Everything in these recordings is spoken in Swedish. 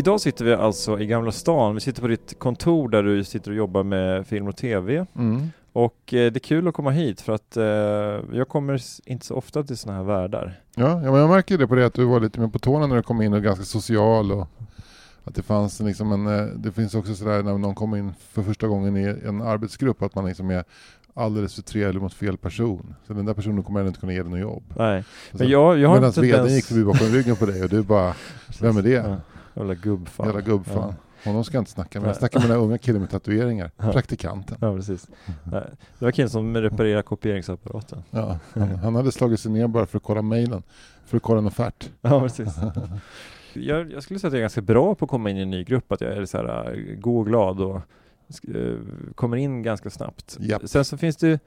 Idag sitter vi alltså i Gamla stan. Vi sitter på ditt kontor där du sitter och jobbar med film och TV. Mm. Och eh, det är kul att komma hit för att eh, jag kommer inte så ofta till sådana här världar. Ja, ja, men jag märker det på det att du var lite mer på tårna när du kom in och ganska social och att det fanns liksom en, eh, det finns också sådär när någon kommer in för första gången i en arbetsgrupp att man liksom är alldeles för trevlig mot fel person. Så den där personen kommer ändå inte kunna ge dig något jobb. Nej, men jag, jag har Medan vdn ens... gick förbi bakom ryggen på dig och du bara, vem är det? Ja, jävla gubbfan. Jävla gubbfan. Honom ska jag inte snacka med. Jag snackar med den där unga killen med tatueringar. Ja. Praktikanten. Ja, precis. Nej, Det var killen som reparerade kopieringsapparaten. Ja, han, han hade slagit sig ner bara för att kolla mejlen. För att kolla en offert. Ja, precis. Jag, jag skulle säga att jag är ganska bra på att komma in i en ny grupp, att jag är så här god och glad och äh, kommer in ganska snabbt. Japp. Sen så finns det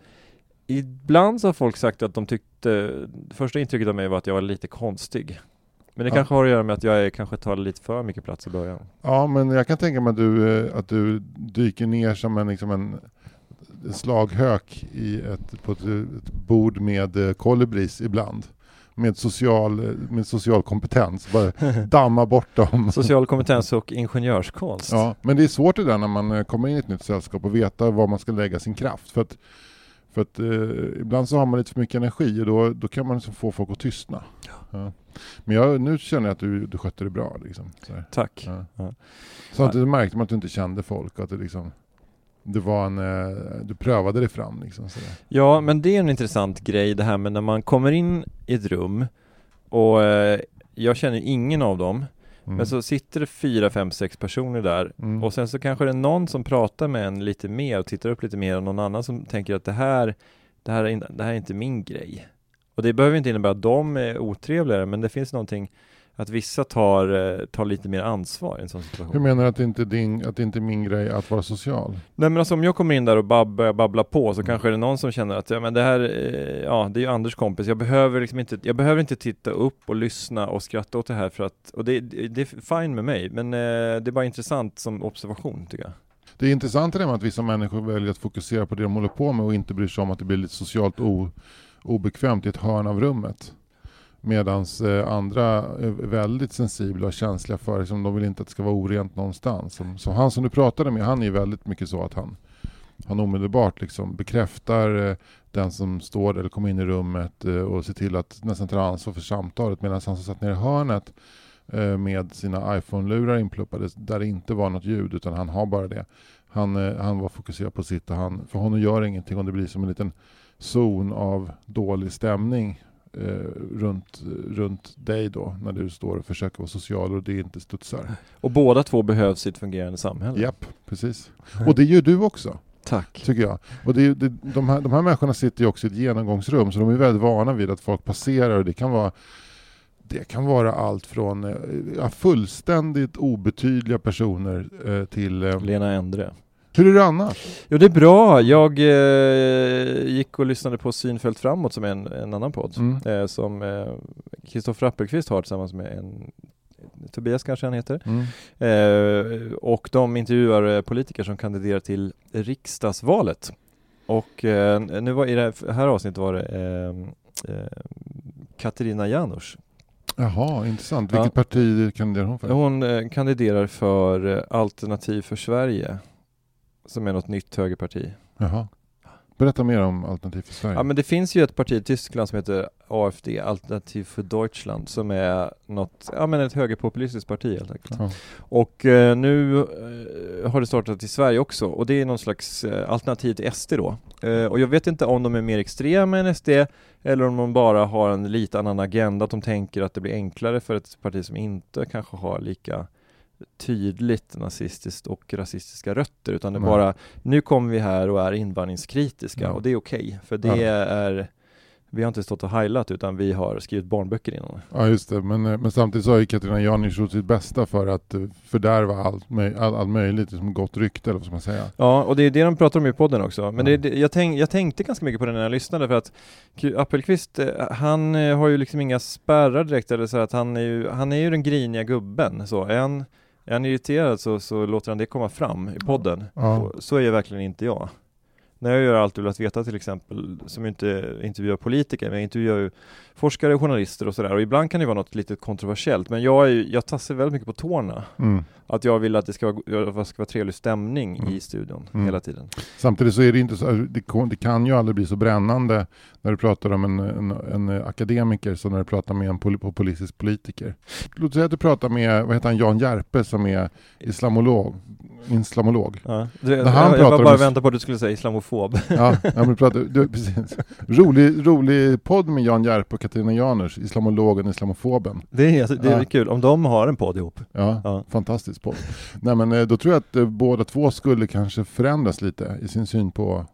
Ibland så har folk sagt att de tyckte, första intrycket av mig var att jag var lite konstig. Men det Ja. kanske har att göra med att jag kanske tar lite för mycket plats i början. Ja, men jag kan tänka mig att du, eh, att du dyker ner som en, liksom en en slaghök i ett, på ett, ett bord med eh, kolibris ibland. Med social, eh, med social kompetens. Bara damma bort dem. Social kompetens och ingenjörskonst. Ja, men det är svårt det där när man kommer in i ett nytt sällskap och veta var man ska lägga sin kraft. För att, för att eh, ibland så har man lite för mycket energi och då, då kan man liksom få folk att tystna. Ja. Men jag, nu känner jag att du, du skötte det bra. Liksom. Tack. Ja. Ja. Så att du märkte man att du inte kände folk att det liksom det var en, eh, du prövade dig fram liksom. Sådär. Ja, men det är en intressant grej det här med när man kommer in i ett rum och eh, jag känner ingen av dem, Mm. men så sitter det fyra, fem, sex personer där Mm. och sen så kanske det är någon som pratar med en lite mer och tittar upp lite mer och någon annan som tänker att det här, det här, är, det här är inte min grej. Och det behöver inte innebära att de är otrevligare, men det finns någonting att vissa tar, eh, tar lite mer ansvar i en sån situation. Hur menar du att det inte din, att det inte är min grej att vara social? Nej men alltså om jag kommer in där och bab börjar babbla på så Mm. kanske det är någon som känner att ja men det här, eh, ja det är ju Anders kompis, jag behöver liksom inte, jag behöver inte titta upp och lyssna och skratta åt det här för att, och det, det är fine med mig, men eh, det är bara intressant som observation tycker jag. Det är intressant det med att vissa människor väljer att fokusera på det de håller på med och inte bryr sig om att det blir lite socialt o, obekvämt i ett hörn av rummet. Medan eh, andra är väldigt sensibla och känsliga för liksom, de vill inte att det ska vara orent någonstans. Som, som han som du pratade med, han är ju väldigt mycket så att han, han omedelbart liksom bekräftar eh, den som står där eller kommer in i rummet eh, och ser till att nästan ta ansvar för samtalet. Medan han som satt ner i hörnet eh, med sina iPhone-lurar inpluppade där det inte var något ljud utan han har bara det. Han, eh, han var fokuserad på sitt och han, för honom gör det ingenting om det blir som en liten zon av dålig stämning eh, runt, runt dig då när du står och försöker vara social och det inte studsar. Och båda två behövs i ett fungerande samhälle. Japp, precis. Och det gör du också, Tack. tycker jag. Och det, det, de, här, de här människorna sitter ju också i ett genomgångsrum så de är väldigt vana vid att folk passerar och det kan vara det kan vara allt från eh, ja, fullständigt obetydliga personer eh, till... Eh, Lena Endre. Hur är det annars? Jo det är bra, jag eh, gick och lyssnade på Synfält framåt som är en, en annan podd Mm. eh, som eh, Kristoffer Appelqvist har tillsammans med en Tobias kanske han heter. Mm. Eh, och de intervjuar eh, politiker som kandiderar till riksdagsvalet. Och eh, nu var i det här avsnittet var det eh, eh, Katarina Janouch. Jaha, intressant. Ja. Vilket parti kandiderar hon för? Hon eh, kandiderar för eh, Alternativ för Sverige som är något nytt högerparti. Jaha. Berätta mer om Alternativ för Sverige. Ja men det finns ju ett parti i Tyskland som heter AFD, Alternativ för Deutschland, som är något, ja men ett högerpopulistiskt parti helt enkelt. Ja. Och eh, nu eh, har det startat i Sverige också och det är någon slags eh, alternativ till SD då. Eh, och jag vet inte om de är mer extrema än SD eller om de bara har en lite annan agenda, att de tänker att det blir enklare för ett parti som inte kanske har lika tydligt nazistiskt och rasistiska rötter utan det Nej. bara nu kommer vi här och är invandringskritiska Ja. och det är okej för det Ja. är vi har inte stått och heilat utan vi har skrivit barnböcker innan. Ja just det, men, eh, men samtidigt så har ju Katarina Janouch gjort sitt bästa för att eh, fördärva allt, möj- all, all möjligt, liksom gott rykte eller vad ska man säga. Ja, och det är det de pratar om i podden också. Men Ja. det, jag, tänk, jag tänkte ganska mycket på det när jag lyssnade för att Appelqvist, eh, han har ju liksom inga spärrar direkt eller så att han är ju, han är ju den griniga gubben så. Han, är han irriterad så, så låter han det komma fram i podden. Ja. Och Så är verkligen inte jag. När jag gör allt du vill att veta till exempel, som inte intervjuar politiker, men jag intervjuar ju forskare, journalister och sådär. Och ibland kan det vara något lite kontroversiellt, men jag, är, jag tassar väldigt mycket på tårna. Mm. Att jag vill att det ska vara, det ska vara trevlig stämning Mm. i studion Mm. hela tiden. Samtidigt så är det inte så, det, det kan ju aldrig bli så brännande när du pratar om en, en, en akademiker som när du pratar med en pol, politisk politiker. Låt säga att du pratar med, vad heter han, Jan Järpe som är islamolog. Islamolog. Ja. Du, När han jag, jag pratar om bara is- vänta på att du skulle säga islamofob. Ja, ja men pratar, du, precis. Rolig, rolig podd med Jan Järpe och Katarina Janouch, islamologen, islamofoben. Det är, alltså, det är Ja. kul, om de har en podd ihop. Ja, Ja. fantastisk podd. Nej men eh, då tror jag att eh, båda två skulle kanske förändras lite i sin syn på,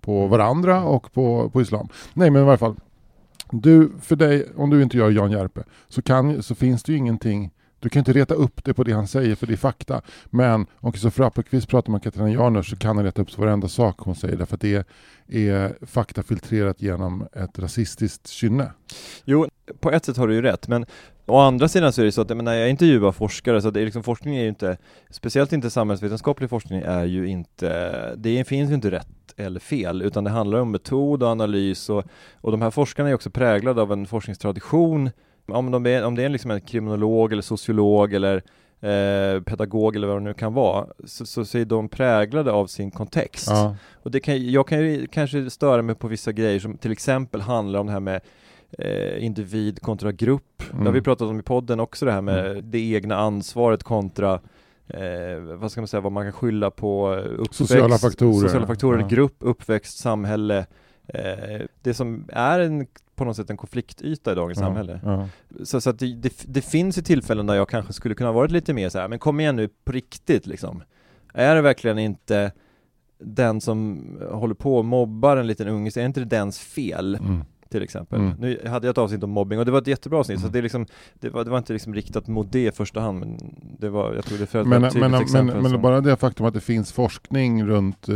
på varandra och på, på islam. Nej men i varje fall. Du, för dig, om du inte gör Jan Järpe, så, kan, så finns det ju ingenting du kan inte reta upp det på det han säger för det är fakta. Men om Kristoffer Appelqvist pratar med Katarina Janouch så kan han reta upp varenda sak hon säger därför att det är fakta filtrerat genom ett rasistiskt kynne. Jo, på ett sätt har du ju rätt, men å andra sidan så är det så att när jag intervjuar forskare så det är liksom, forskning är ju inte, speciellt inte samhällsvetenskaplig forskning är ju inte, det finns ju inte rätt eller fel, utan det handlar om metod och analys och, och de här forskarna är också präglade av en forskningstradition om, de är, om det är liksom en kriminolog eller sociolog eller eh, pedagog eller vad det nu kan vara, så, så, så är de präglade av sin kontext. Ja. Och det kan, jag kan ju kanske störa mig på vissa grejer som till exempel handlar om det här med eh, individ kontra grupp. Mm. Det har vi pratat om i podden också det här med det egna ansvaret kontra eh, vad ska man säga, vad man kan skylla på eh, uppväxt, Sociala faktorer. sociala faktorer Ja. grupp, uppväxt, samhälle. Eh, det som är en, på något sätt en konfliktyta i dagens samhälle. Ja. Så, så att det, det, det finns ju tillfällen där jag kanske skulle kunna varit lite mer så här, men kom igen nu på riktigt liksom. Är det verkligen inte den som håller på och mobbar en liten unge, är inte det dens fel Mm. Till exempel? Mm. Nu hade jag ett avsnitt om mobbing och det var ett jättebra avsnitt, så Mm. det, är liksom, det, var, det var inte liksom riktat mot det i första hand, men det var, jag tror det för ett Men, men, men, men bara det faktum att det finns forskning runt eh,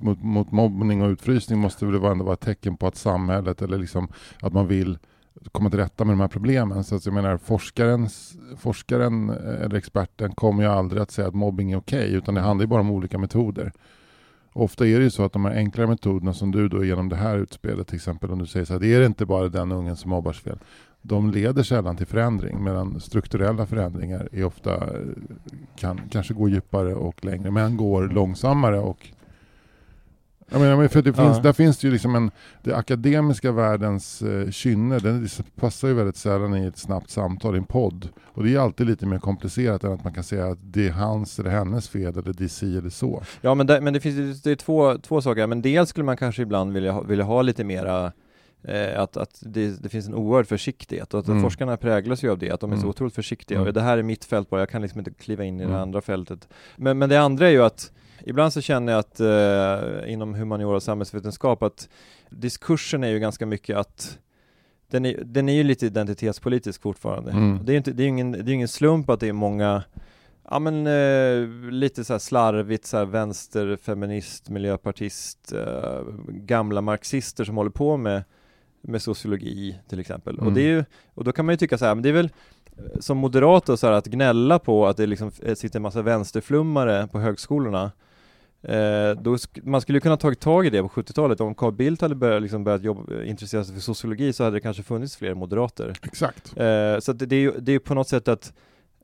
mot, mot mobbning och utfrysning måste väl ändå vara ett tecken på att samhället eller liksom att man vill komma till rätta med de här problemen. Så att jag menar forskarens, forskaren eh, eller experten kommer ju aldrig att säga att mobbing är okej utan det handlar ju bara om olika metoder. Ofta är det ju så att de här enklare metoderna som du då genom det här utspelet till exempel om du säger så här, det är inte bara den ungen som mobbars fel. De leder sällan till förändring medan strukturella förändringar är ofta eh, kan kanske gå djupare och längre men går långsammare och jag menar, men för det finns, Ja. där finns det ju liksom en, det akademiska världens eh, kynne, den passar ju väldigt sällan i ett snabbt samtal i en podd. Och det är alltid lite mer komplicerat än att man kan säga att det är hans eller hennes fel eller det är si eller så. Ja men, det, men det finns det är två, två saker, men dels skulle man kanske ibland vilja vilja ha lite mera eh, att, att det, det finns en oerhörd försiktighet och att Mm. forskarna präglas ju av det, att de är så Mm. otroligt försiktiga Mm. och det här är mitt fält bara, jag kan liksom inte kliva in i det Mm. andra fältet. Men, men det andra är ju att ibland så känner jag att eh, inom humaniora och samhällsvetenskap att diskursen är ju ganska mycket att den är, den är ju lite identitetspolitisk fortfarande. Mm. Det är ju inte, det är ingen, det är ingen slump att det är många Ja men eh, lite så här slarvigt så här vänsterfeminist, miljöpartist, eh, gamla marxister som håller på med, med sociologi till exempel. Mm. Och det är ju, och då kan man ju tycka så här, men det är väl eh, som moderat och så här, att gnälla på att det liksom sitter en massa vänsterflummare på högskolorna Eh, då sk- man skulle ju kunna tagit tag i det på 70-talet, om Carl Bildt hade börjat, liksom börjat jobba, intressera sig för sociologi så hade det kanske funnits fler moderater. Exakt. Eh, så att det, det är ju det är ju på något sätt att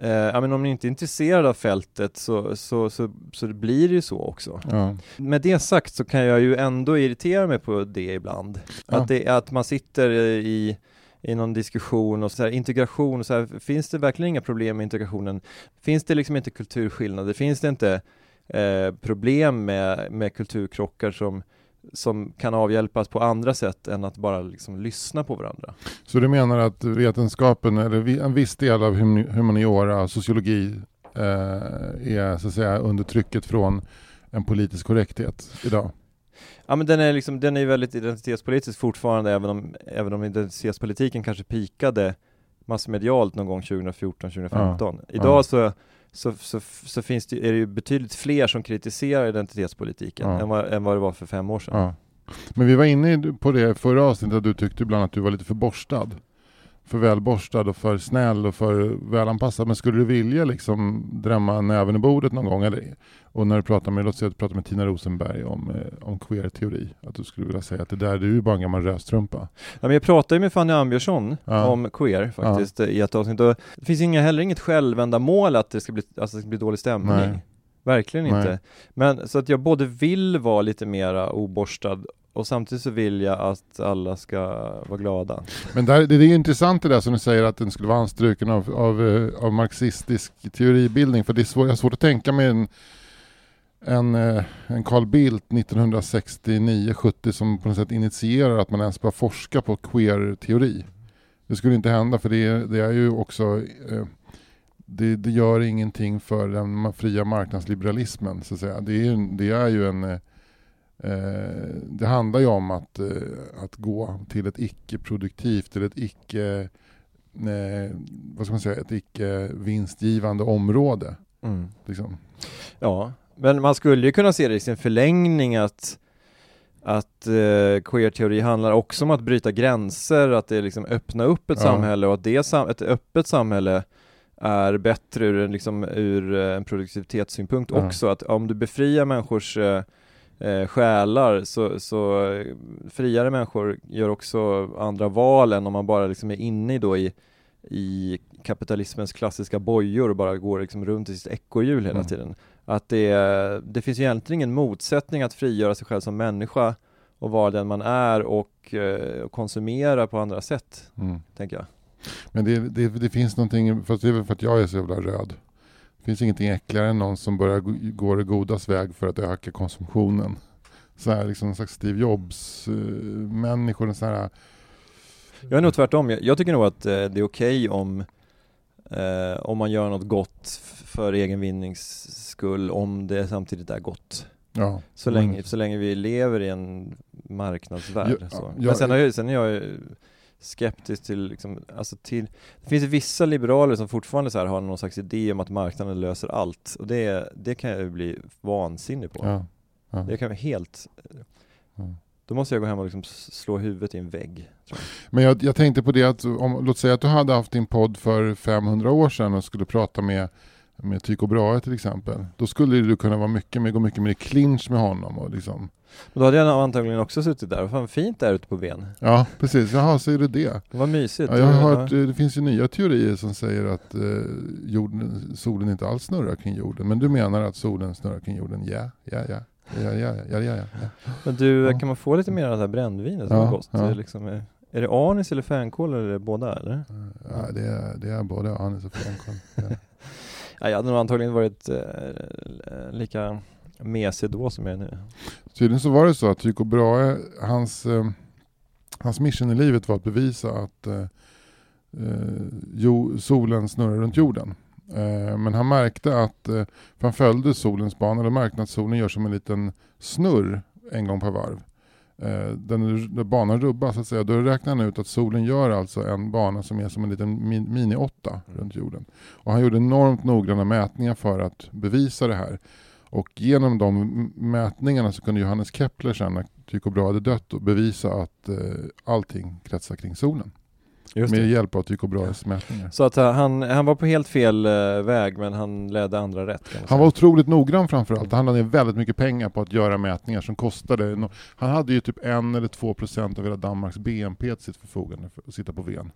eh, ja, men om ni inte är intresserad av fältet så, så, så, så det blir det ju så också. Ja. Med det sagt så kan jag ju ändå irritera mig på det ibland. Ja. Att, det, att man sitter i, i någon diskussion och så här, integration, så här, finns det verkligen inga problem med integrationen? Finns det liksom inte kulturskillnader? Finns det inte eh, problem med, med kulturkrockar som, som kan avhjälpas på andra sätt än att bara liksom lyssna på varandra? Så du menar att vetenskapen, eller en viss del av hum- humaniora, sociologi, eh, är så att säga under trycket från en politisk korrekthet idag? Ja men den är liksom, den är väldigt identitetspolitisk fortfarande även om, även om identitetspolitiken kanske pikade massmedialt någon gång 2014, 2015. Idag ja. så, så, så, så finns det, är det ju betydligt fler som kritiserar identitetspolitiken Ja. än, vad, än vad det var för fem år sedan. Ja. Men vi var inne på det förra avsnittet att du tyckte ibland att du var lite för borstad. För välborstad och för snäll och för välanpassad. Men skulle du vilja liksom drämma näven i bordet någon gång? Eller, och när du pratar med, låt säga att du pratar med Tina Rosenberg om, eh, om queer-teori. Att du skulle vilja säga att det där, du är ju bara en gammal röstrumpa. Ja, men jag pratade ju med Fanny Ambjörnsson Ja. om queer faktiskt i ett avsnitt och det finns inga, heller inget självändamål att det ska bli, alltså det ska bli dålig stämning. Nej. Verkligen Nej. inte. Men så att jag både vill vara lite mera oborstad och samtidigt så vill jag att alla ska vara glada. Men där, det är ju intressant det där som du säger att den skulle vara anstruken av, av, eh, av marxistisk teoribildning. För det är svårt, jag har svårt att tänka mig en, en, eh, en Carl Bildt 1969-70 som på något sätt initierar att man ens börjar forska på queer-teori. Det skulle inte hända för det är, det är ju också eh, det, det gör ingenting för den fria marknadsliberalismen så att säga. Det är, ju- det är ju en det handlar ju om att, eh, att gå till ett icke-produktivt eller ett icke eh, vad ska man säga, ett icke vinstgivande område. Liksom. Ja, men man skulle ju kunna se det i sin förlängning att att eh, queer-teori handlar också om att bryta gränser, att det liksom öppna upp ett Ja. samhälle och att det sam- ett öppet samhälle är bättre ur en, liksom, ur eh, en produktivitetssynpunkt Ja. också, att om du befriar människors eh, eh, själar så, så friare människor gör också andra val än om man bara liksom är inne i då i, i kapitalismens klassiska bojor och bara går liksom runt i sitt ekorrhjul hela Mm. tiden. Att det, det finns ju egentligen ingen motsättning att frigöra sig själv som människa och vara den man är och, eh, konsumera på andra sätt, Mm. tänker jag. Men det, det, det finns någonting, fast det är väl för att jag är så jävla röd. Finns ingenting äckligare än någon som börjar gå- det godas väg för att öka konsumtionen. Så här, liksom en slags Steve Jobs-människor, sån här Jag är nog tvärtom, jag, jag tycker nog att eh, det är okej om eh, om man gör något gott för egen vinnings skull, om det samtidigt är gott. Ja. Så Mm. länge, så länge vi lever i en marknadsvärld. Ja, så. ja, Men sen, har jag, sen är jag ju skeptisk till, liksom, alltså till, det finns vissa liberaler som fortfarande så här har någon slags idé om att marknaden löser allt och det, det kan jag ju bli vansinnig på. Ja. Ja. Det kan vara helt, då måste jag gå hem och liksom slå huvudet i en vägg. Jag. Men jag, jag tänkte på det att, om, låt säga att du hade haft din podd för 500 år sedan och skulle prata med, med Tycho Brahe till exempel. Då skulle du kunna vara mycket mer, gå mycket mer i clinch med honom. Och liksom. Och då hade jag antagligen också suttit där, vad fan fint det är ute på ben. Ja, precis. Jaha, säger du det? Det var mysigt. Ja, jag har hört, eh, det finns ju nya teorier som säger att eh, jorden, solen inte alls snurrar kring jorden. Men du menar att solen snurrar kring jorden? Ja, ja, ja. Ja, ja, ja, ja, ja, ja. Men du, Ja. kan man få lite mer av det här brännvinet som Ja, är gott? ja. Det är, liksom, eh, är det anis eller fänkål eller är det båda eller? ja det, är, det är både anis och fänkål. Ja. Ja, jag hade nog antagligen varit eh, lika mesig då som jag är nu. Tydligen så var det så att Tycho Brahe, hans, eh, hans mission i livet var att bevisa att eh, eh, jo, solen snurrar runt jorden. Eh, men han märkte att, eh, för han följde solens bana, eller märkte att solen gör som en liten snurr en gång per varv. Eh, den, när banan rubbas, så att säga, då räknar han ut att solen gör alltså en bana som är som en liten min- mini-åtta runt jorden. Och han gjorde enormt noggranna mätningar för att bevisa det här. Och genom de mätningarna så kunde Johannes Kepler sen när Tycho Brahe hade dött och bevisa att eh, allting kretsar kring solen. Just med det. hjälp av Tycho Brahes mätningar. Så att han, han var på helt fel eh, väg men han ledde andra rätt Han var otroligt noggrann framförallt. Det handlade väldigt mycket pengar på att göra mätningar som kostade. Han hade ju typ en eller två procent av hela Danmarks BNP till sitt förfogande för att sitta på Ven.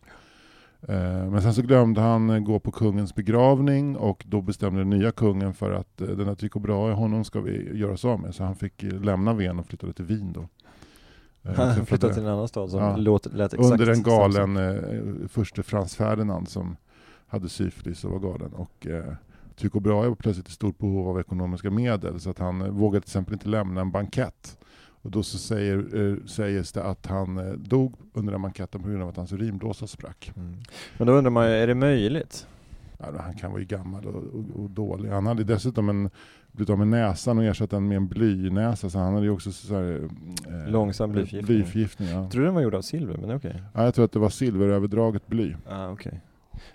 Eh, Men sen så glömde han eh, gå på kungens begravning och då bestämde den nya kungen för att den här Tycho Brahe, honom ska vi göra oss av med. Så han fick lämna Ven och flyttade till Wien då. Eh, Han för- flyttade till en annan stad som Ja. låt, lät exakt Under en galen eh, förste Frans Ferdinand som hade syfilis och var galen. Och, eh, Tycho Brahe var plötsligt i stort behov av ekonomiska medel så att han eh, vågade till exempel inte lämna en bankett. Och då så säger, eh, sägs det att han eh, dog under den banketten på grund av att hans urinblåsa sprack. Mm. Men då undrar man ju, är det möjligt? Ja, han kan vara ju gammal och, och, och dålig. Han hade dessutom en blivit av med näsan och ersatt den med en blynäsa. Så han hade ju också så här, eh, Långsam blyförgiftning. blyförgiftning ja. Jag trodde den var gjord av silver, men okej. ja, jag tror att det var silveröverdraget bly. Ah, okej.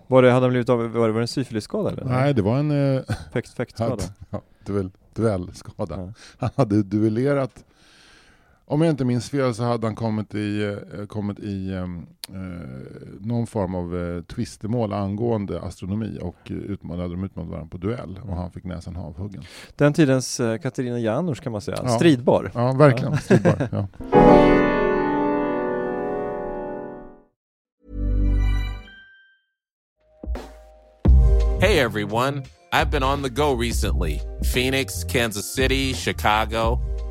Var det, hade han blivit av, var det, var det en syfilisskada eller? Nej, det var en eh, Fäkt, fäktskada? ja, duell, duellskada. Ja. Han hade duellerat om jag inte minns fel så hade han kommit i, eh, kommit i ehm, eh, någon form av eh, tvistemål angående astronomi och eh, utmanade, de utmanade varandra på duell och han fick näsan avhuggen. Den tidens eh, Katarina Janouch kan man säga. Ja. Stridbar. Ja, verkligen. Stridbar, ja. Hey everyone, I've been on the go recently Phoenix, Kansas City, Chicago.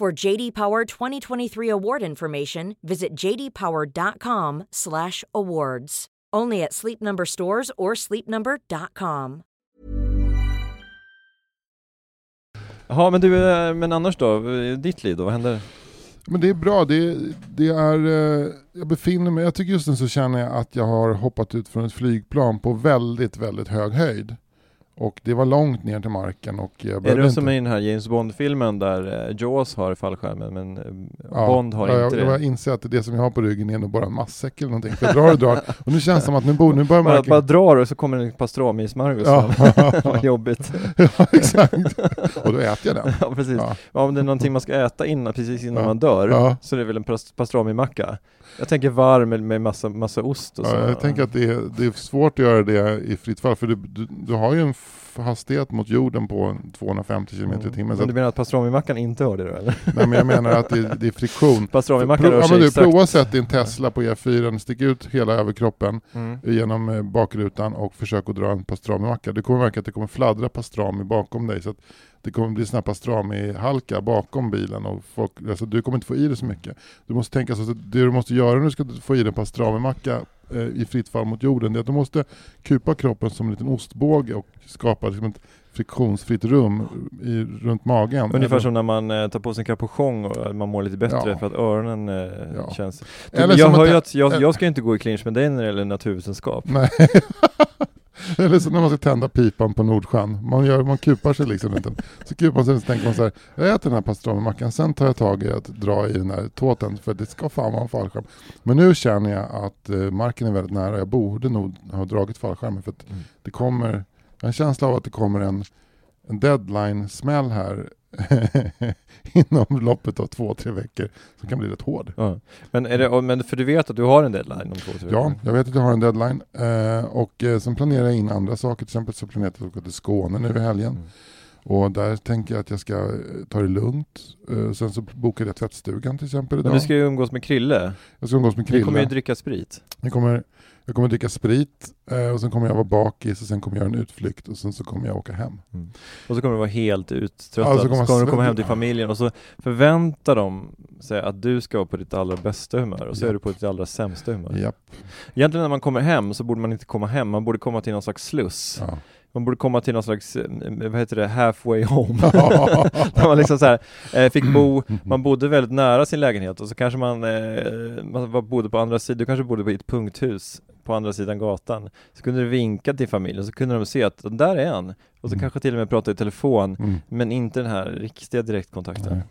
For JD Power 2023 award information, visit jdpower.com/awards. Only at Sleep Number stores or sleepnumber.com. Jaha, men du, eh, men annars då? Ditt liv då? Vad händer? Men det är bra. Det, det är, eh, jag befinner mig, jag tycker just nu så känner jag att jag har hoppat ut från ett flygplan på väldigt, väldigt hög höjd. Och det var långt ner till marken och jag Är behövde det inte... som i den här James Bond-filmen där eh, Jaws har fallskärmen men eh, Ja, Bond har ja, inte jag, det? jag inser att det som jag har på ryggen är nog bara en matsäck eller någonting. För jag drar och drar och nu känns det som att nu, bor, nu börjar Bara, marken... bara drar och så kommer en pastrami-smörgås Ja. Vad jobbigt. ja, exakt. Och då äter jag den. ja, precis. Ja. Om det är någonting man ska äta innan, precis innan man dör, så är det väl en past- pastrami-macka. Jag tänker varm med, massa, massa ost och så. Ja, jag tänker att det är, det är svårt att göra det i fritt fall, för du, du, du har ju en hastighet mot jorden på 250 km i timmen. Så Men Mm. du menar att pastrami-mackan inte har det då eller? nej, men jag menar att det, det är friktion. Pastrami-mackan rör ja, sig men du, exakt. prova att sätta din Tesla på E4, stick ut hela överkroppen Mm. genom eh, bakrutan och försök att dra en pastrami-macka. Du kommer märka att det kommer fladdra pastrami bakom dig. Så det kommer bli här pastrami-halka bakom bilen och folk, alltså, du kommer inte få i dig så mycket. Du måste tänka så att det du måste göra när du ska få i dig en pastrami-macka eh, i fritt fall mot jorden, det är att du måste kupa kroppen som en liten ostbåge och skapa liksom ett friktionsfritt rum i, runt magen. Ungefär som när man eh, tar på sig en kapuschong och man mår lite bättre Ja. för att öronen eh, Ja. känns... Eller jag hör ju att jag, jag ska inte gå i clinch med dig när det gäller naturvetenskap. Nej. Eller så när man ska tända pipan på Nordsjön. Man, gör, man kupar sig liksom lite. Så kupar man sig och så tänker man så här, jag äter den här pastrami-mackan, sen tar jag tag i att dra i den här tåten för det ska fan vara en fallskärm. Men nu känner jag att eh, marken är väldigt nära, jag borde nog ha dragit fallskärmen för att Mm. det kommer, jag har en känsla av att det kommer en, en deadline-smäll här inom loppet av två, tre veckor som kan bli rätt hård. Ja. Men, är det, men för du vet att du har en deadline om två, tre Ja, veckor? jag vet att jag har en deadline eh, och eh, sen planerar jag in andra saker. Till exempel så planerar jag att åka till Skåne nu i helgen. Mm. Och där tänker jag att jag ska eh, ta det lugnt. Eh, sen så bokade jag tvättstugan till exempel idag. Men du ska ju umgås med Krille. Jag ska umgås med Ni kommer ju Krille. dricka sprit. Jag kommer, jag kommer dricka sprit eh, och sen kommer jag vara bakis och sen kommer jag göra en utflykt och sen så kommer jag åka hem. Och så kommer du vara helt uttröttad. Ja, så så kommer kommer, jag du komma hem till familjen och så förväntar de sig att du ska vara på ditt allra bästa humör och så Ja. är du på ditt allra sämsta humör. Japp. Egentligen när man kommer hem så borde man inte komma hem, man borde komma till någon slags sluss. Ja. Man borde komma till någon slags, eh, vad heter det, halfway home. Där man liksom så här, eh, fick bo, man bodde väldigt nära sin lägenhet och så kanske man, eh, man bodde på andra sidan, du kanske bodde på ett punkthus på andra sidan gatan. Så kunde du vinka till familjen så kunde de se att där är han. Och så Mm. kanske till och med prata i telefon, Mm. men inte den här riktiga direktkontakten. Nej.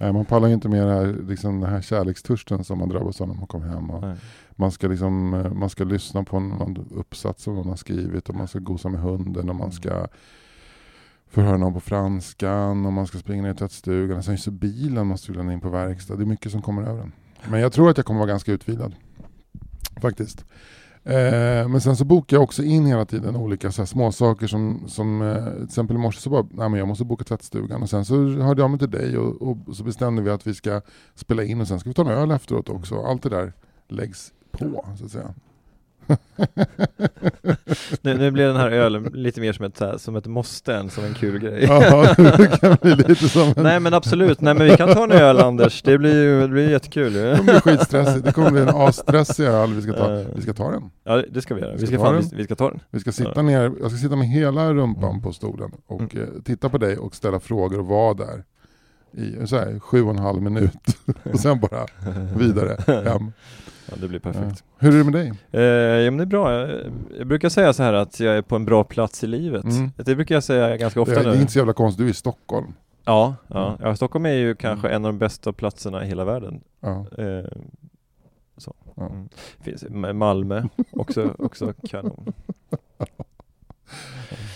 Nej, man pallar ju inte med det här, liksom, den här kärlekstörsten som man drabbas av när man kommer hem. Och Nej. man, ska liksom, eh, man ska lyssna på någon uppsats som någon har skrivit och man ska gosa med hunden och man ska förhöra någon på franskan och man ska springa ner till tvättstugan. Sen så bilen måste vi lämna in på verkstad. Det är mycket som kommer över en. Men jag tror att jag kommer vara ganska utvilad. Faktiskt. Eh, men sen så bokar jag också in hela tiden olika så här, små saker som, som eh, till exempel i morse så bara, nej men jag måste boka tvättstugan och sen så hörde jag mig till dig och, och så bestämde vi att vi ska spela in och sen ska vi ta en öl efteråt också. Allt det där läggs på så att säga. nu, nu blir den här ölen lite mer som ett, här, som ett måste än som en kul grej. Ja, det kan bli lite som en... Nej men absolut, nej men vi kan ta en öl Anders, det blir ju det blir jättekul. Det kommer bli skitstressigt, det kommer bli en asstressig öl, vi ska ta, vi ska ta den. Ja det ska vi göra, vi Vi ska, ska ta fan, den. vi, vi ska ta den. Vi ska sitta Ja. ner, jag ska sitta med hela rumpan Mm. på stolen och eh, titta på dig och ställa frågor och vara där i så här, sju och en halv minut och sen bara vidare hem. Ja det blir Ja. perfekt. Hur är det med dig? Eh, ja men det är bra, jag, jag brukar säga så här att jag är på en bra plats i livet. Mm. Det brukar jag säga ganska Det, ofta det är nu. inte så jävla konstigt, du är i Stockholm. Ja, ja. Mm. ja, Stockholm är ju kanske en av de bästa platserna i hela världen. Ja. Eh, så. Ja. Mm. Finns Ma- Malmö, också, också kanon.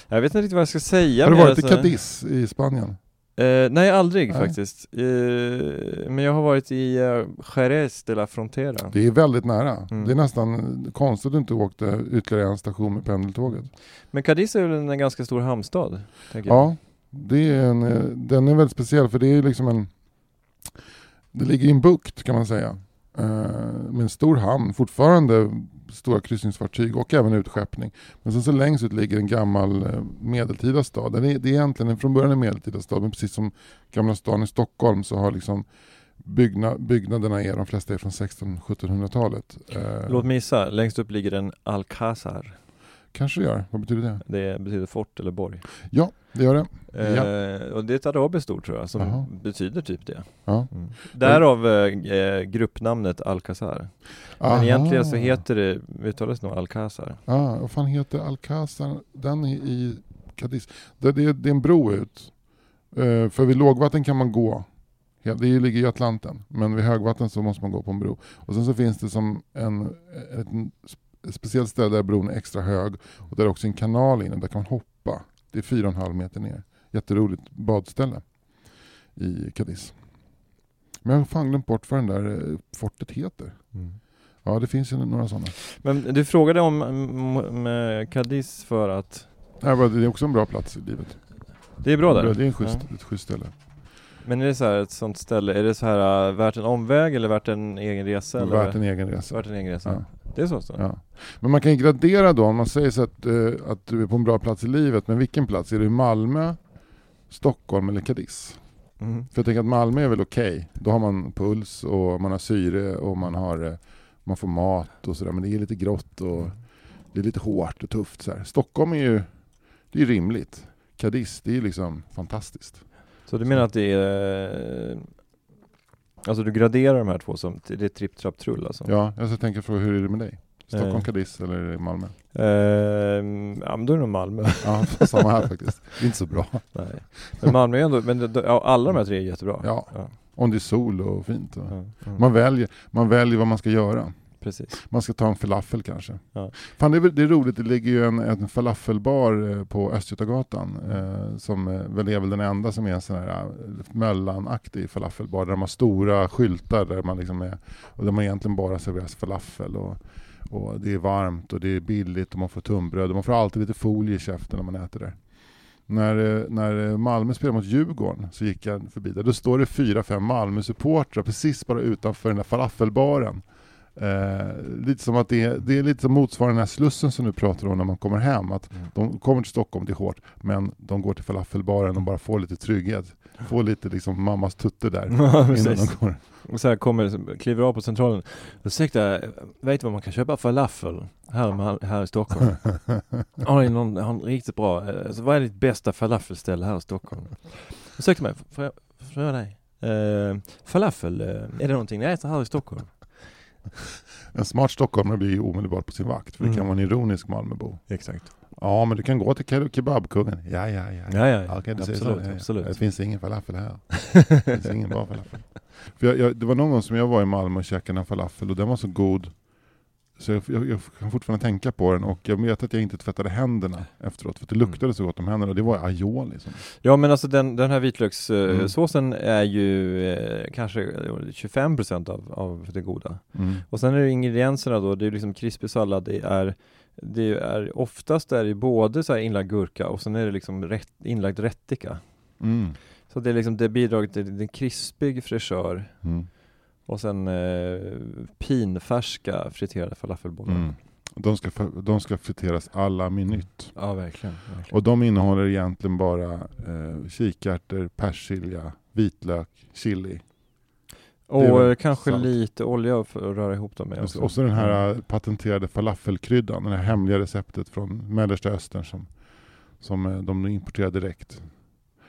Jag vet inte riktigt vad jag ska säga Har du varit i. Cadiz i Spanien? Eh, nej, aldrig Nej. faktiskt. Eh, men jag har varit i uh, Jerez de la Frontera. Det är väldigt nära. Mm. Det är nästan konstigt att du inte åkte ytterligare en station med pendeltåget. Men Cadiz är väl en ganska stor hamnstad? Ja, det är en, eh, den är väldigt speciell för det är liksom en... Det ligger i en bukt kan man säga. Eh, med en stor hamn, fortfarande stora kryssningsfartyg och även utskeppning. Men sen så längst ut ligger en gammal eh, medeltida stad. Den är, det är egentligen från början en medeltida stad men precis som Gamla stan i Stockholm så har liksom byggna, byggnaderna är, de flesta är från 1600-1700-talet. Eh. Låt mig gissa, längst upp ligger en Alcázar. Kanske det gör, vad betyder det? Det betyder fort eller borg. Ja, det gör det. Eh, och det är ett arabiskt ord tror jag, som Jaha. betyder typ det. Ja. Mm. Därav eh, eh, gruppnamnet Alcazar. Men Aha. egentligen så heter det, uttalas nog Alcázar. Ah, vad fan heter Alcázar? Den är i Cadiz. Det, det, det är en bro ut. Eh, för vid lågvatten kan man gå. Ja, det ligger i Atlanten. Men vid högvatten så måste man gå på en bro. Och sen så finns det som en, ett, ett speciellt ställe där bron är extra hög. Och där är också en kanal inne. Där kan man hoppa. Det är fyra och en halv meter ner. Jätteroligt badställe i Cadiz. Men jag har fan glömt bort vad den där eh, fortet heter. Ja, det finns ju några sådana. Men du frågade om mm, Cadiz för att Nej, Det är också en bra plats i livet. det är bra där. Det är en schysst, Ja. ett schysst ställe. Men är det så här ett sånt ställe, är det så här äh, värt en omväg eller värt en egen resa? Eller? Värt en egen resa. Värt en egen resa? Ja. Det är så? så? Ja. Men man kan ju gradera då, om man säger så att, eh, att du är på en bra plats i livet, men vilken plats? Är i Malmö, Stockholm eller Cadiz? Mm. För jag tänker att Malmö är väl okej. Då har man puls och man har syre och man, har, eh, man får mat och sådär. Men det är lite grått och det är lite hårt och tufft. Så här. Stockholm är ju det är rimligt. Cadiz, det är liksom fantastiskt. Så du menar att det är... Alltså du graderar de här två som, det är tripp, trapp, trull alltså? Ja, jag ska tänka fråga hur är det med dig? Stockholm, Eh. Cadiz eller Malmö? Ehm, ja men då är det nog Malmö. Ja, samma här faktiskt. Det är inte så bra. Nej. Men Malmö är ändå, men det- ja, alla de här tre är jättebra. Ja, Ja. om det är sol och fint. Och. Ja, mm. Man, väljer, man väljer vad man ska göra. Precis. Man ska ta en falafel kanske. Ja. Fan, det, är, det är roligt, det ligger ju en, en falafelbar eh, på Östgötagatan eh, som eh, väl är väl den enda som är en sån här eh, mellanaktig falafelbar där de har stora skyltar där man liksom är, och där man egentligen bara serveras falafel och, och det är varmt och det är billigt och man får tunnbröd och man får alltid lite folie i käften när man äter där. När, när Malmö spelade mot Djurgården så gick jag förbi där. Då står det fyra, fem Malmö-supportrar precis bara utanför den där falafelbaren. Eh, lite som att det är, det är lite som motsvarande den här slussen som du pratar om när man kommer hem. Att Mm. de kommer till Stockholm, det är hårt, men de går till falafelbaren och bara får lite trygghet. Får lite liksom mammas tutte där innan de går. Och så här kommer, kliver av på centralen. Ursäkta, vet du var man kan köpa falafel här, här i Stockholm? Har ni någon, har ni riktigt bra, eh, alltså, vad är ditt bästa falafelställe här i Stockholm? Ursäkta mig, får jag jag dig? Eh, falafel, eh, är det någonting ni äter här i Stockholm? En smart stockholmare blir ju omedelbart på sin vakt, för det Mm. kan vara en ironisk Malmöbo. Exakt. Ja, men du kan gå till ke- kebabkungen. Ja, ja, ja. Ja, ja, ja. okej, du säger absolut, så. Ja, ja. absolut. Det finns ingen falafel här. Det finns ingen bra falafel. För jag, jag, det var någon gång som jag var i Malmö och käkade en falafel och den var så god Så jag, jag, jag kan fortfarande tänka på den och jag vet att jag inte tvättade händerna efteråt för det luktade så gott om händerna och det var aioli. Liksom. Ja men alltså den, den här Mm. vitlökssåsen är ju eh, kanske 25% av, av det goda. Mm. Och sen är det ingredienserna då, det är liksom krispig sallad, det är det är oftast är det både så här inlagd gurka och sen är det liksom rätt, inlagd rättika. Mm. Så det är liksom det bidrar till en krispig fräschör Mm. Och sen eh, pinfärska friterade falafelbollar. Mm. De, ska, de ska friteras alla minut. Ja verkligen. verkligen. Och de innehåller egentligen bara eh, kikärtor, persilja, vitlök, chili. Och kanske salt. lite olja för att röra ihop dem med. Och också. så- Och så den här eh, patenterade falafelkryddan, det här hemliga receptet från Mellersta Östern som, som eh, de importerar direkt.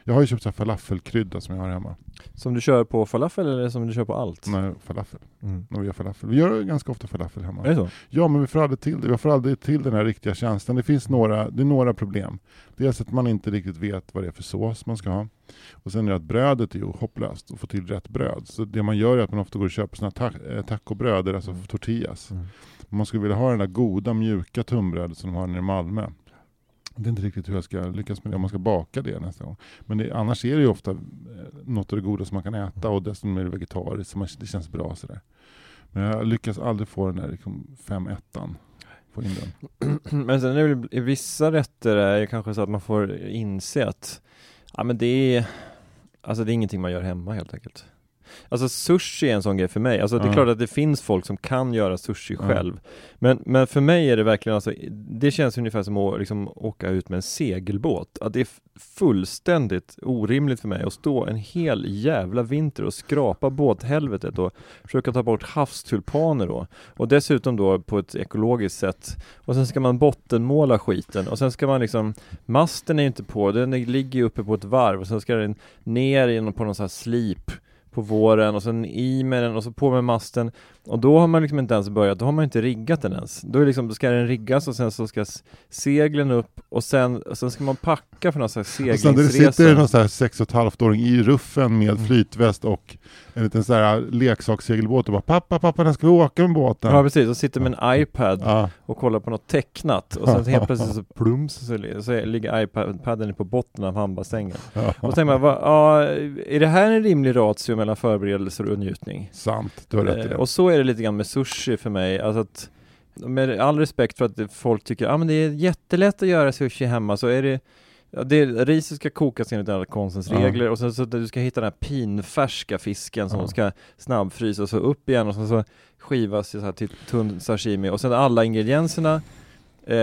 Jag har ju köpt så här falafelkrydda som jag har hemma. Som du kör på falafel eller som du kör på allt? Nej, falafel. Mm. När vi gör falafel. Vi gör ganska ofta falafel hemma. Är det så? Ja, men vi får aldrig till det. Vi får aldrig till den här riktiga känslan. Det finns några, det är några problem. Dels att man inte riktigt vet vad det är för sås man ska ha. Och sen är det att brödet är ju hopplöst att få till rätt bröd. Så det man gör är att man ofta går och köper såna ta eh, tacobröd, alltså tortillas. Mm. Man skulle vilja ha den där goda mjuka tunnbrödet som de har nere i Malmö. Det är inte riktigt hur jag ska lyckas med det, om man ska baka det nästa gång. Men det, annars är det ju ofta eh, något av det goda som man kan äta och dessutom är det vegetariskt, så man, det känns bra sådär. Men jag lyckas aldrig få den där liksom fem ettan Få in den. Men sen är det väl i vissa rätter är det kanske så att man får inse att Ja men det är Alltså det är ingenting man gör hemma helt enkelt Alltså sushi är en sån grej för mig, alltså det är Ja. klart att det finns folk som kan göra sushi Ja. själv. Men, men för mig är det verkligen alltså, det känns ungefär som att liksom åka ut med en segelbåt. Att det är fullständigt orimligt för mig att stå en hel jävla vinter och skrapa båthelvetet och försöka ta bort havstulpaner då. Och dessutom då på ett ekologiskt sätt. Och sen ska man bottenmåla skiten. Och sen ska man liksom Masten är inte på, den ligger uppe på ett varv. Och sen ska den ner på någon sån här slip på våren och sen i med den och så på med masten och då har man liksom inte ens börjat, då har man inte riggat den ens. Då är det liksom, då ska den riggas och sen så ska seglen upp och sen, och sen ska man packa för någon slags Och sen det sitter seglingsresa. någon sån här sex och ett halvt-åring i ruffen med Mm. flytväst och en liten sån här leksakssegelbåt och bara pappa, pappa, när ska vi åka med båten? Ja precis, och sitter med en iPad Ja. och kollar på något tecknat och sen helt plötsligt så plums så, li- så ligger iPaden på botten av hamnbassängen. Ja. Och så tänker man, va, ja, är det här en rimlig ratio mellan förberedelser och njutning? Sant, du har rätt i Eh, det. och så är det lite grann med sushi för mig, alltså att med all respekt för att folk tycker, ja ah, men det är jättelätt att göra sushi hemma, så är det Ja, det, riset ska kokas enligt alla konstens Ja. regler och sen så att du ska hitta den här pinfärska fisken som Ja. ska snabbfrysas och upp igen och sen så skivas så här till tunn sashimi och sen alla ingredienserna eh,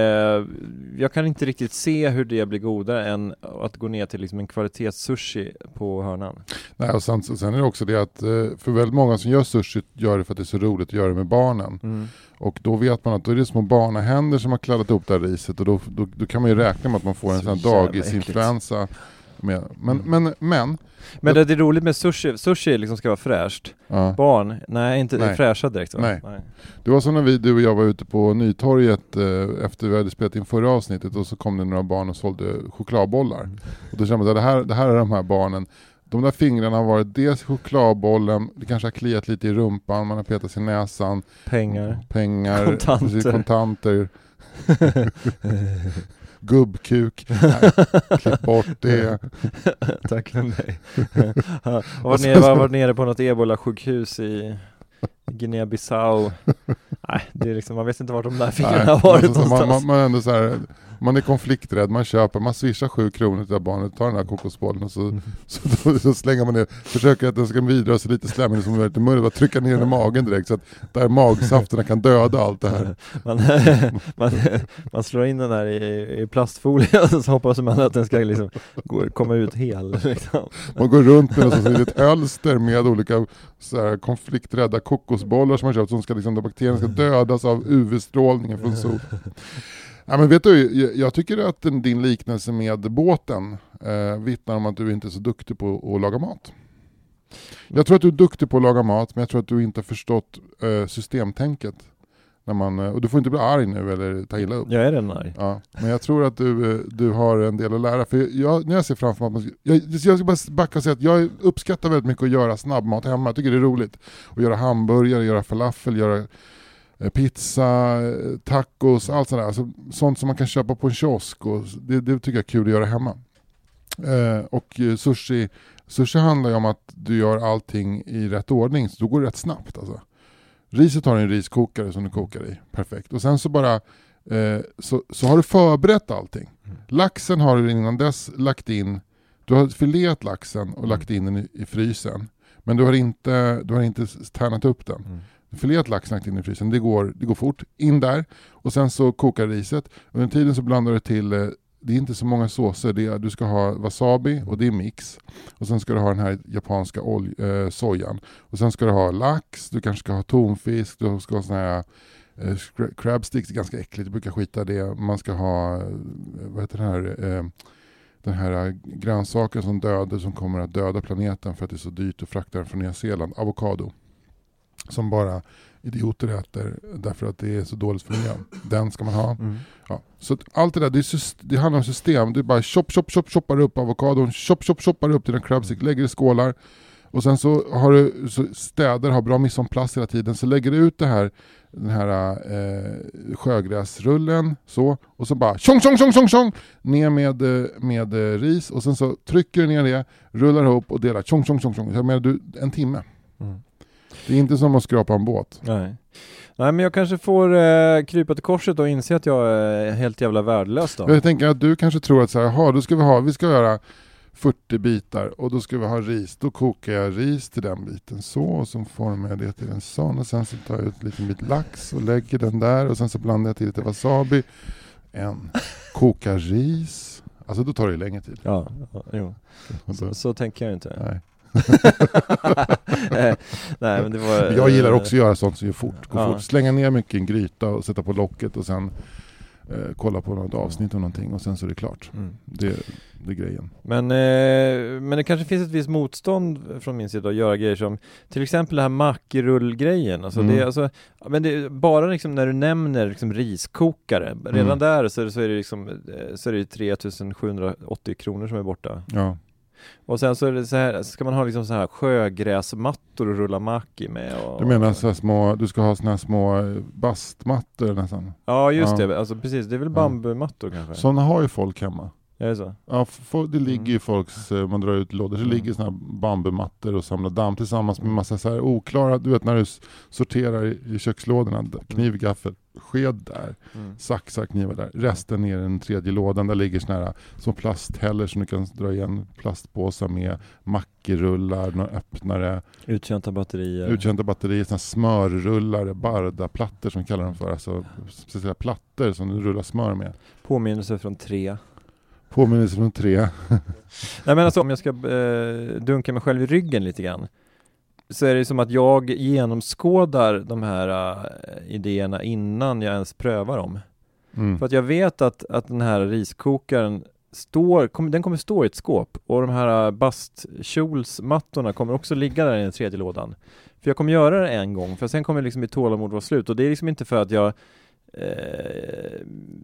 Jag kan inte riktigt se hur det blir godare än att gå ner till liksom en kvalitetssushi på hörnan Nej, och sen, sen är det också det att eh, för väldigt många som gör sushi gör det för att det är så roligt att göra det med barnen. mm. Och då vet man att då är det små barnahänder som har kladdat ihop det här riset och då, då, då kan man ju räkna med att man får en Så sån här dagisinfluensa. Med. Men, Mm. men, men, Men det, det är roligt med sushi, sushi liksom ska vara fräscht ja. Barn, nej inte Nej. fräscha direkt va? Nej. Det var som när vi, du och jag var ute på Nytorget eh, efter vi hade spelat in förra avsnittet och så kom det några barn och sålde chokladbollar. Mm. Och då kände man att det här, det här är de här barnen. De där fingrarna har varit dels chokladbollen, det kanske har kliat lite i rumpan, man har petat sig i näsan, Pengar pengar, Kontanter. precis, kontanter gubbkuk, Nej, klipp bort det. Tack för mig Jag var nere, var, var nere på något ebola-sjukhus i Guinea-Bissau. Nej, det är liksom, man vet inte vart de där fingrarna har varit alltså, så någonstans man, man, man, ändå så här, man är konflikträdd, man köper, man swishar sju kronor till barnet, tar den här kokosbollen och så, så, då, så slänger man ner, försöker att den ska vidra sig lite slemmig som möjligt i munnen, bara trycka ner den i magen direkt så att där magsafterna kan döda allt det här. man, man, man slår in den här i, i plastfolie och så hoppas man att den ska liksom gå, komma ut hel liksom. Man går runt med ett litet hölster med olika så här, konflikträdda kokosbollar som man köpt som ska liksom, bakterierna ska dödas av UV-strålningen från sol. Ja, men vet du, jag, tycker att din liknelse med båten eh, vittnar om att du inte är så duktig på att laga mat. Jag tror att du är duktig på att laga mat, men jag tror att du inte har förstått eh, systemtänket. När man, eh, och du får inte bli arg nu eller ta illa upp. Jag är den arg Ja, men jag tror att du, eh, du har en del att lära. För jag, när jag ser framför mig jag, jag ska bara backa och säga att jag uppskattar väldigt mycket att göra snabbmat hemma. Jag tycker det är roligt. Att göra hamburgare, göra falafel, göra pizza, eh, tacos, allt sånt där. Alltså, sånt som man kan köpa på en kiosk och det, det tycker jag är kul att göra hemma. Eh, och eh, sushi, sushi handlar ju om att du gör allting i rätt ordning, så då går det rätt snabbt alltså. Riset har en riskokare som du kokar i, perfekt. Och sen så bara eh, så, så har du förberett allting. Laxen har du innan dess lagt in, du har fileat laxen och lagt in den i, i frysen. Men du har inte, du har inte tärnat upp den. Mm. Fileat lax lagt in i frysen, det går, det går fort. In där, och sen så kokar riset. Under tiden så blandar du till, eh, det är inte så många såser, det är, du ska ha wasabi och det är mix. Och sen ska du ha den här japanska olj, eh, sojan. Och sen ska du ha lax, du kanske ska ha tonfisk, du ska ha såna här eh, crab sticks, det är ganska äckligt, jag brukar skita i det. Man ska ha, eh, vad heter den här, eh, den här eh, grönsaken som dödar, som kommer att döda planeten för att det är så dyrt att frakta den från Nya Zeeland, avokado. Som bara idioter äter därför att det är så dåligt för miljön. Den ska man ha. Mm. Ja. Så allt det där, det, är syst- det handlar om system. Du bara chop, chop, chop, choppar upp avokadon, chop, chop, choppar upp dina crabstick, lägger i skålar. Och sen så har du så städer, har bra en place hela tiden, så lägger du ut det här, den här eh, sjögräsrullen så, och så bara tjong, tjong, tjong, tjong, tjong, ner med, eh, med eh, ris och sen så trycker du ner det, rullar ihop och delar tjong, tjong, tjong, tjong. Jag menar, du, en timme. Mm. Det är inte som att skrapa en båt. Nej. Nej men jag kanske får eh, krypa till korset och inse att jag är helt jävla värdelös då. Jag tänker att du kanske tror att så här, jaha, då ska vi ha, vi ska göra 40 bitar och då ska vi ha ris. Då kokar jag ris till den biten så och så formar jag det till en sån och sen så tar jag ut en liten bit lax och lägger den där och sen så blandar jag till lite wasabi. En koka ris. Alltså då tar det ju längre tid. Ja, ja, jo. Så, så tänker jag inte. Nej. Nej, men det var... Jag gillar också att göra sånt som gör fort. Gå Ja. fort. Slänga ner mycket i en gryta och sätta på locket och sen eh, kolla på något avsnitt av någonting och sen så är det klart. Mm. Det, det är grejen. Men, eh, men det kanske finns ett visst motstånd från min sida att göra grejer som till exempel det här mackrullgrejen. Alltså Mm. det, alltså, men det, bara liksom när du nämner liksom riskokare, redan Mm. där så, så är det liksom, eh, så är det 3780 kronor som är borta. Ja. Och sen så är det så här, ska man ha liksom så här sjögräsmattor att rulla mack i med och, Du menar så här små, du ska ha såna här små eh, bastmattor nästan? Ja just Ja. det, alltså precis, det är väl Ja. bambumattor kanske? Sådana har ju folk hemma. Är det så? Ja, f- folk- det ligger Mm. ju folks, eh, man drar ut lådor, så Mm. ligger såna här bambumattor och samlar damm tillsammans med massa så här oklara, du vet när du sorterar i, kökslådorna, d- kniv, gaffel, sked där, Mm. saxar, knivar där, resten ner i den tredje lådan, där ligger såna här små plasthällor som du kan dra igen plastpåsar med, mackerullar, några öppnare, Uttjänta batterier. uttjänta batterier, såna här smörrullar, bardaplattor som vi kallar dem för, alltså speciella plattor som du rullar smör med. Påminnelse från tre. Påminnelse från tre. Nej men alltså om jag ska eh, dunka mig själv i ryggen lite grann så är det som att jag genomskådar de här eh, idéerna innan jag ens prövar dem. Mm. För att jag vet att, att den här riskokaren står, kom, den kommer stå i ett skåp och de här eh, bastkjolsmattorna kommer också ligga där i den tredje lådan. För jag kommer göra det en gång, för sen kommer liksom mitt tålamod vara slut och det är liksom inte för att jag eh,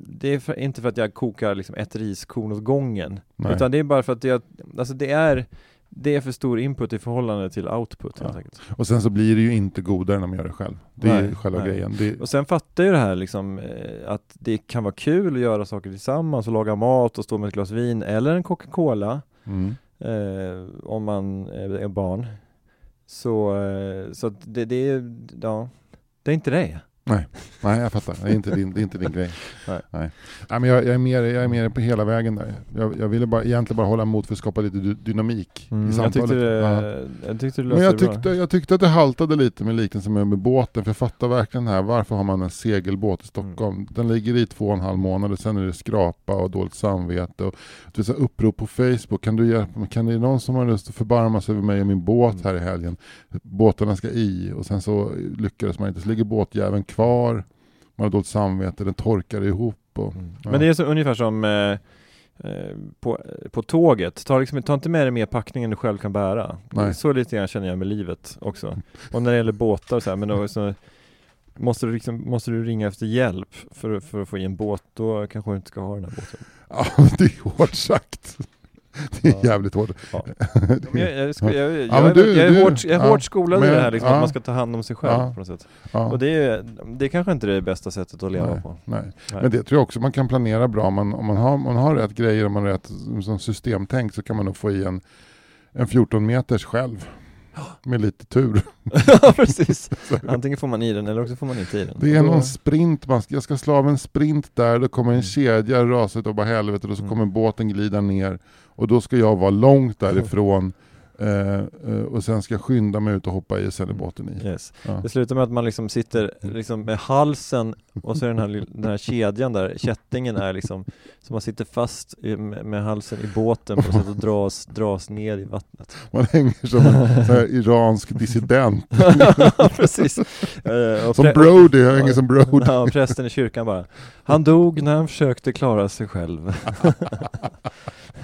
det är för, inte för att jag kokar liksom ett riskorn åt gången Nej. utan det är bara för att jag, alltså det är det är för stor input i förhållande till output helt Ja. enkelt. Och sen så blir det ju inte godare när man gör det själv. Det är Nej, själva nej. grejen. Det, Och sen fattar ju det här liksom eh, att det kan vara kul att göra saker tillsammans och laga mat och stå med ett glas vin eller en Coca-Cola mm. eh, om man är är barn. Så, eh, så det, det är, ja, det är inte det. Nej, jag fattar. Det är inte din, det är inte din grej. Nej. Nej. Nej, men jag, jag, är jag är mer på hela vägen där. Jag, jag ville bara, egentligen bara hålla emot för att skapa lite dy- dynamik i Mm, jag samtalet. tyckte det, Ja. jag tyckte det Men jag det bra. tyckte, jag tyckte att det haltade lite med liknelsen med, med båten, för jag fattar verkligen här, varför har man en segelbåt i Stockholm? Mm. Den ligger i två och en halv månader, sen är det skrapa och dåligt samvete. Och, så här upprop på Facebook, kan du hjälpa mig? Kan det någon som har lust att förbarma sig över mig och min båt Mm. här i helgen? Båtarna ska i och sen så lyckades man inte, så ligger båtjäveln kvar, man har dåligt samvete, den torkar ihop. Och, Mm. ja. Men det är så ungefär som eh, eh, på, på tåget, ta, liksom, ta inte med dig mer packning än du själv kan bära. Nej. Så lite grann känner jag med livet också. Och när det gäller båtar och så här, men då, så, måste, du liksom, måste du ringa efter hjälp för, för att få i en båt, då kanske du inte ska ha den här båten. Ja, det är hårt sagt. Det är Ja. jävligt hårt. Ja. Jag, är, du- hårt, jag är ja, hårt skolad i men- det här liksom, ja. att man ska ta hand om sig själv Ja. på något sätt. Ja. Och det är, det är kanske inte det bästa sättet att leva Nej, på. nej. Nej. Men det tror jag också man kan planera bra. Om man, om man, har, man har rätt grejer, om man har rätt som systemtänk så kan man nog få i en, en 14 meters själv. Med lite tur. ja precis. Antingen får man i den eller också får man inte i den. Det är någon sprint, man ska, jag ska slå av en sprint där, då kommer en kedja rasa utav bara helvete och så Mm. kommer båten glida ner. Och då ska jag vara långt därifrån eh, och sen ska jag skynda mig ut och hoppa i och sen är båten i. Yes. Ja. Det slutar med att man liksom sitter liksom med halsen och så är den här, den här kedjan där, kättingen är liksom Så man sitter fast i, med, med halsen i båten på sätt och dras, dras ner i vattnet Man hänger som en iransk dissident. Precis och Som Brody, jag hänger som Brody. Ja, prästen i kyrkan bara Han dog när han försökte klara sig själv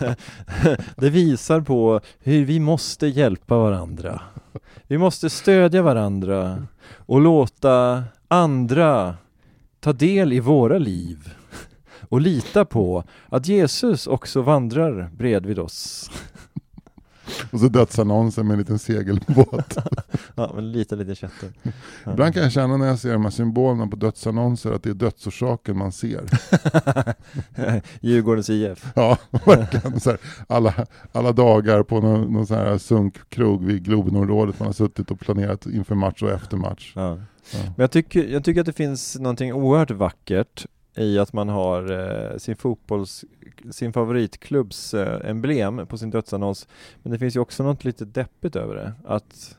Det visar på hur vi måste måste hjälpa varandra. Vi måste stödja varandra och låta andra ta del i våra liv och lita på att Jesus också vandrar bredvid oss. Och så dödsannonsen med en liten segelbåt. Ja, men lite lite kätte ja. Ibland kan jag känna när jag ser de här symbolerna på dödsannonser att det är dödsorsaken man ser. Djurgårdens IF Ja, verkligen. Så här, alla, alla dagar på någon, någon sån här sunkkrog vid Globenområdet man har suttit och planerat inför match och efter match. ja. Ja. Men jag tycker, jag tycker att det finns någonting oerhört vackert i att man har eh, sin fotbolls, sin favoritklubbs eh, emblem på sin dödsannons. Men det finns ju också något lite deppigt över det. Att,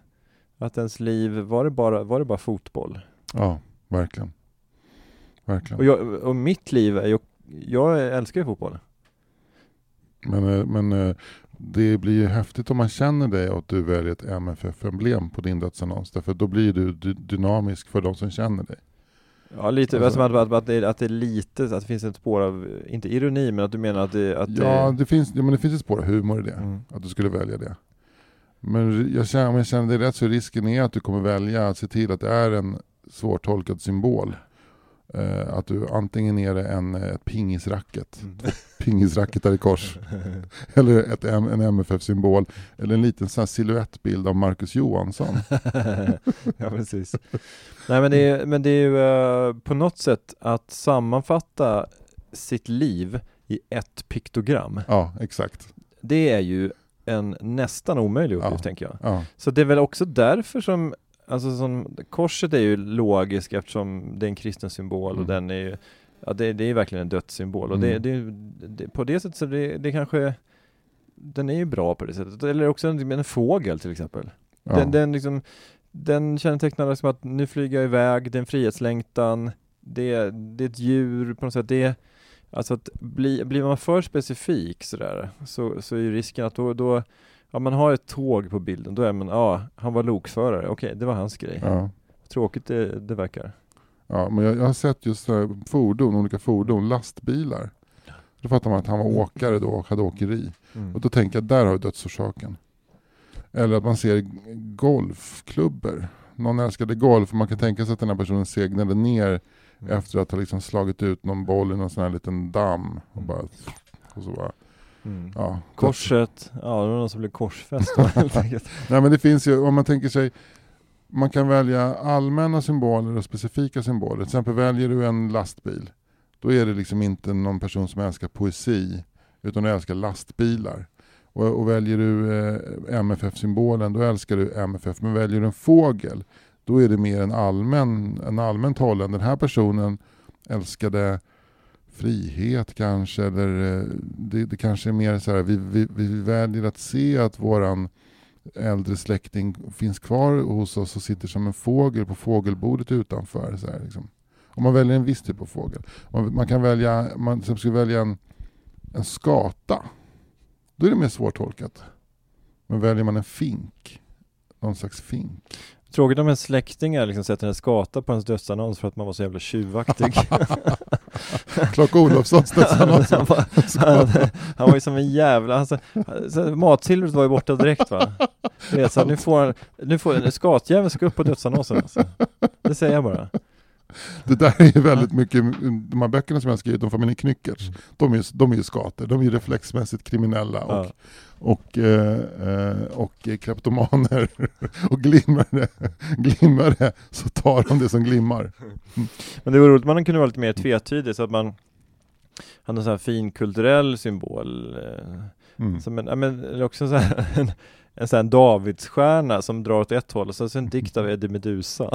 att ens liv, var det bara, var det bara fotboll? Ja, verkligen. Och, Verkligen. jag, och mitt liv är ju, jag älskar ju fotboll. Men, eh, men eh, det blir ju häftigt om man känner dig och att du väljer ett MFF-emblem på din dödsannons. Därför då blir du dy- dynamisk för de som känner dig. Ja lite, Alltså- att, att, att, det, att det är lite, att det finns ett spår av, inte ironi men att du menar att det, att Ja, det, det finns, ja, men det finns ett spår av humor i det. Mm. Att du skulle välja det. Men jag känner, om jag känner dig rätt så risken är att du kommer välja att se till att det är en svårtolkad symbol. Eh, att du antingen är det en, eh, ett pingisracket, Mm. pingisracketar i kors, eller ett, en MFF-symbol, eller en liten sån här silhuettbild av Marcus Johansson. ja precis. Nej men det är, men det är ju eh, på något sätt att sammanfatta sitt liv i ett piktogram. Ja, exakt. Det är ju en nästan omöjlig uppgift Ja. tänker jag. Ja, Så det är väl också därför som, alltså som, korset är ju logiskt eftersom det är en kristen symbol och Mm. den är ju, ja det, det är ju verkligen en dödssymbol och det, Mm. det, det, på det sättet så det, det kanske, den är ju bra på det sättet. Eller också en, en fågel till exempel. ja. Den, den, liksom, den kännetecknar som att nu flyger jag iväg, det är en frihetslängtan, det, det är ett djur på något sätt, det alltså att bli, blir man för specifik sådär, så, så är ju risken att då, då ja man har ett tåg på bilden, då är man, ja han var lokförare, okej det var hans grej. ja. Tråkigt det, det verkar. Ja, men jag, jag har sett just här fordon, olika fordon, lastbilar. Då fattar man att han var åkare då och hade åkeri. Mm. Och då tänker jag, där har du dödsorsaken. Eller att man ser golfklubbor. Någon älskade golf och man kan tänka sig att den här personen segnade ner Mm. efter att ha liksom slagit ut någon boll i någon sån här liten damm. Och, bara, och så bara, Mm. ja. Korset, ja det var någon som blev korsfäst. Nej men det finns ju, om man tänker sig, man kan välja allmänna symboler och specifika symboler. Till exempel väljer du en lastbil, då är det liksom inte någon person som älskar poesi, utan du älskar lastbilar. Och, och väljer du eh, MFF-symbolen, då älskar du MFF. Men väljer du en fågel, då är det mer en allmän, en allmänt hållen. Den här personen älskade frihet kanske, eller eh, det, det kanske är mer så här, vi, vi, vi väljer att se att våran äldre släkting finns kvar hos oss och sitter som en fågel på fågelbordet utanför. Så här, liksom. Om man väljer en viss typ av fågel. Man, man kan välja, man till skulle välja en, en skata. Då är det mer svårtolkat. Men väljer man en fink, någon slags fink. Tråkigt om en släkting liksom sätter en skata på ens dödsannons för att man var så jävla tjuvaktig. Clark Olofssons dödsannons. han, var, han, han var ju som en jävla, alltså, så matsilvret var ju borta direkt va? Du vet, så nu får han, nu får en skatjävel ska upp på dödsannonsen alltså. Det säger jag bara. Det där är ju väldigt mycket, de här böckerna som jag skrivit om familjen Knyckertz, de är, ju- de är ju skater, de är ju reflexmässigt kriminella och, Ja. och, eh, eh, och kleptomaner och glimmare, glimmare så tar de det som glimmar. Men det var roligt, man kunde vara lite mer tvetydig så att man hade en sån här fin kulturell symbol eh, Mm. som en, ja, men, också så här, en, en sån här Davidsstjärna som drar åt ett håll och så en dikt av Eddie Meduza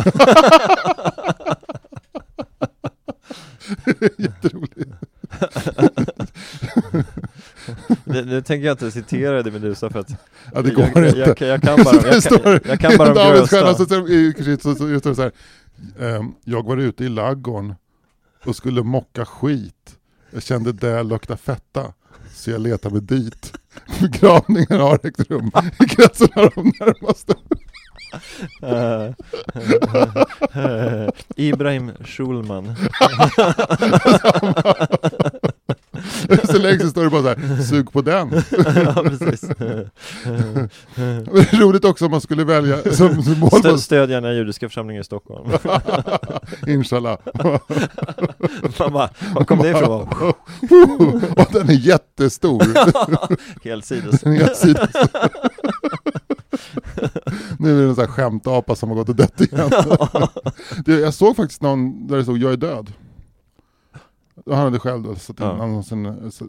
Jätteroligt. det, det tänker jag inte citera Eddie Meduza för att Ja det jag, går jag, inte. jag, jag kan bara, jag jag, jag kan bara de grövsta så, så, så, så, så, här, ehm, Jag var ute i laggården och skulle mocka skit. Jag kände det lukta fetta. Så jag letade mig dit. Begravningen har ägt rum i kretsen av de närmaste. Eh, Ibrahim Schulman Så längst så står det bara så här, sug på den. Ja precis Det är roligt också om man skulle välja som symbol på Stö, Stöd gärna judiska församlingen i Stockholm Inshallah. Man bara, var kom det ifrån? Och den är jättestor. Helsides Den är jättesides. Nu är det en sån här skämtapa som har gått och dött igen. Det, jag såg faktiskt någon där det stod 'Jag är död' Han hade själv då satt in Ja. annonsen, så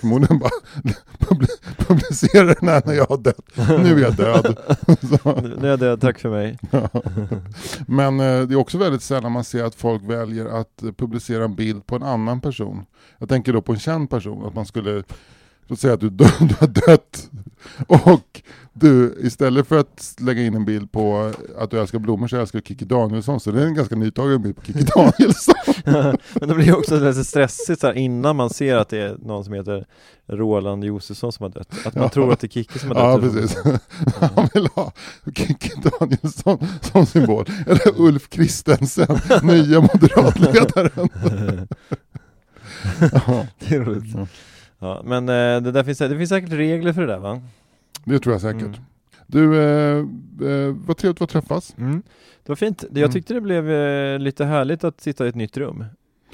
förmodligen bara publi- publicera den här när jag har dött. Nu är jag död. Så. Nu nu är jag död, tack för mig Men eh, det är också väldigt sällan man ser att folk väljer att publicera en bild på en annan person. Jag tänker då på en känd person, att man skulle Låt säga att du, dö- du har dött och du istället för att lägga in en bild på att du älskar blommor så älskar du Kikki Danielsson så det är en ganska nytagen bild på Kikki Danielsson. Men det blir ju också lite stressigt så här, innan man ser att det är någon som heter Roland Josefsson som har dött Att man Ja. tror att det är Kikki som har Ja dött precis. Han vill ha Kikki Danielsson som symbol. Eller Ulf Kristensen, nya moderatledaren. Ja. Det är roligt Ja. Ja, men eh, det, där finns, det finns säkert regler för det där va? Det tror jag säkert. Mm. Du, eh, eh, vad trevligt att träffas. Det var fint, jag Mm. tyckte det blev eh, lite härligt att sitta i ett nytt rum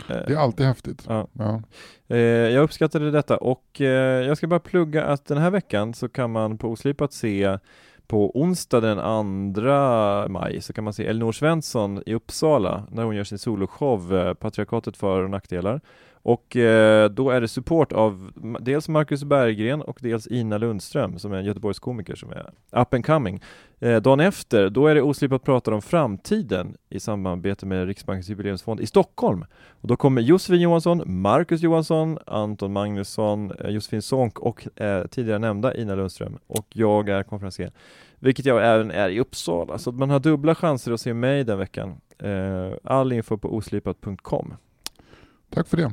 Det är alltid häftigt. Ja. Ja. Eh, jag uppskattade detta och jag ska bara plugga att den här veckan så kan man på Oslipat se på onsdag den 2 maj så kan man se Elinor Svensson i Uppsala när hon gör sin soloshow Patriarkatet för och nackdelar. Och eh, då är det support av dels Marcus Berggren och dels Ina Lundström som är en Göteborgskomiker som är up and coming. Eh, dagen efter, då är det Oslipat pratar om framtiden i samarbete med Riksbankens jubileumsfond i Stockholm. Och då kommer Josefin Johansson, Marcus Johansson, Anton Magnusson, eh, Josefin Sonck och eh, tidigare nämnda Ina Lundström. Och jag är konferencier, vilket jag även är i Uppsala. Så att man har dubbla chanser att se mig den veckan. Eh, all info på oslipat.com. Tack för det.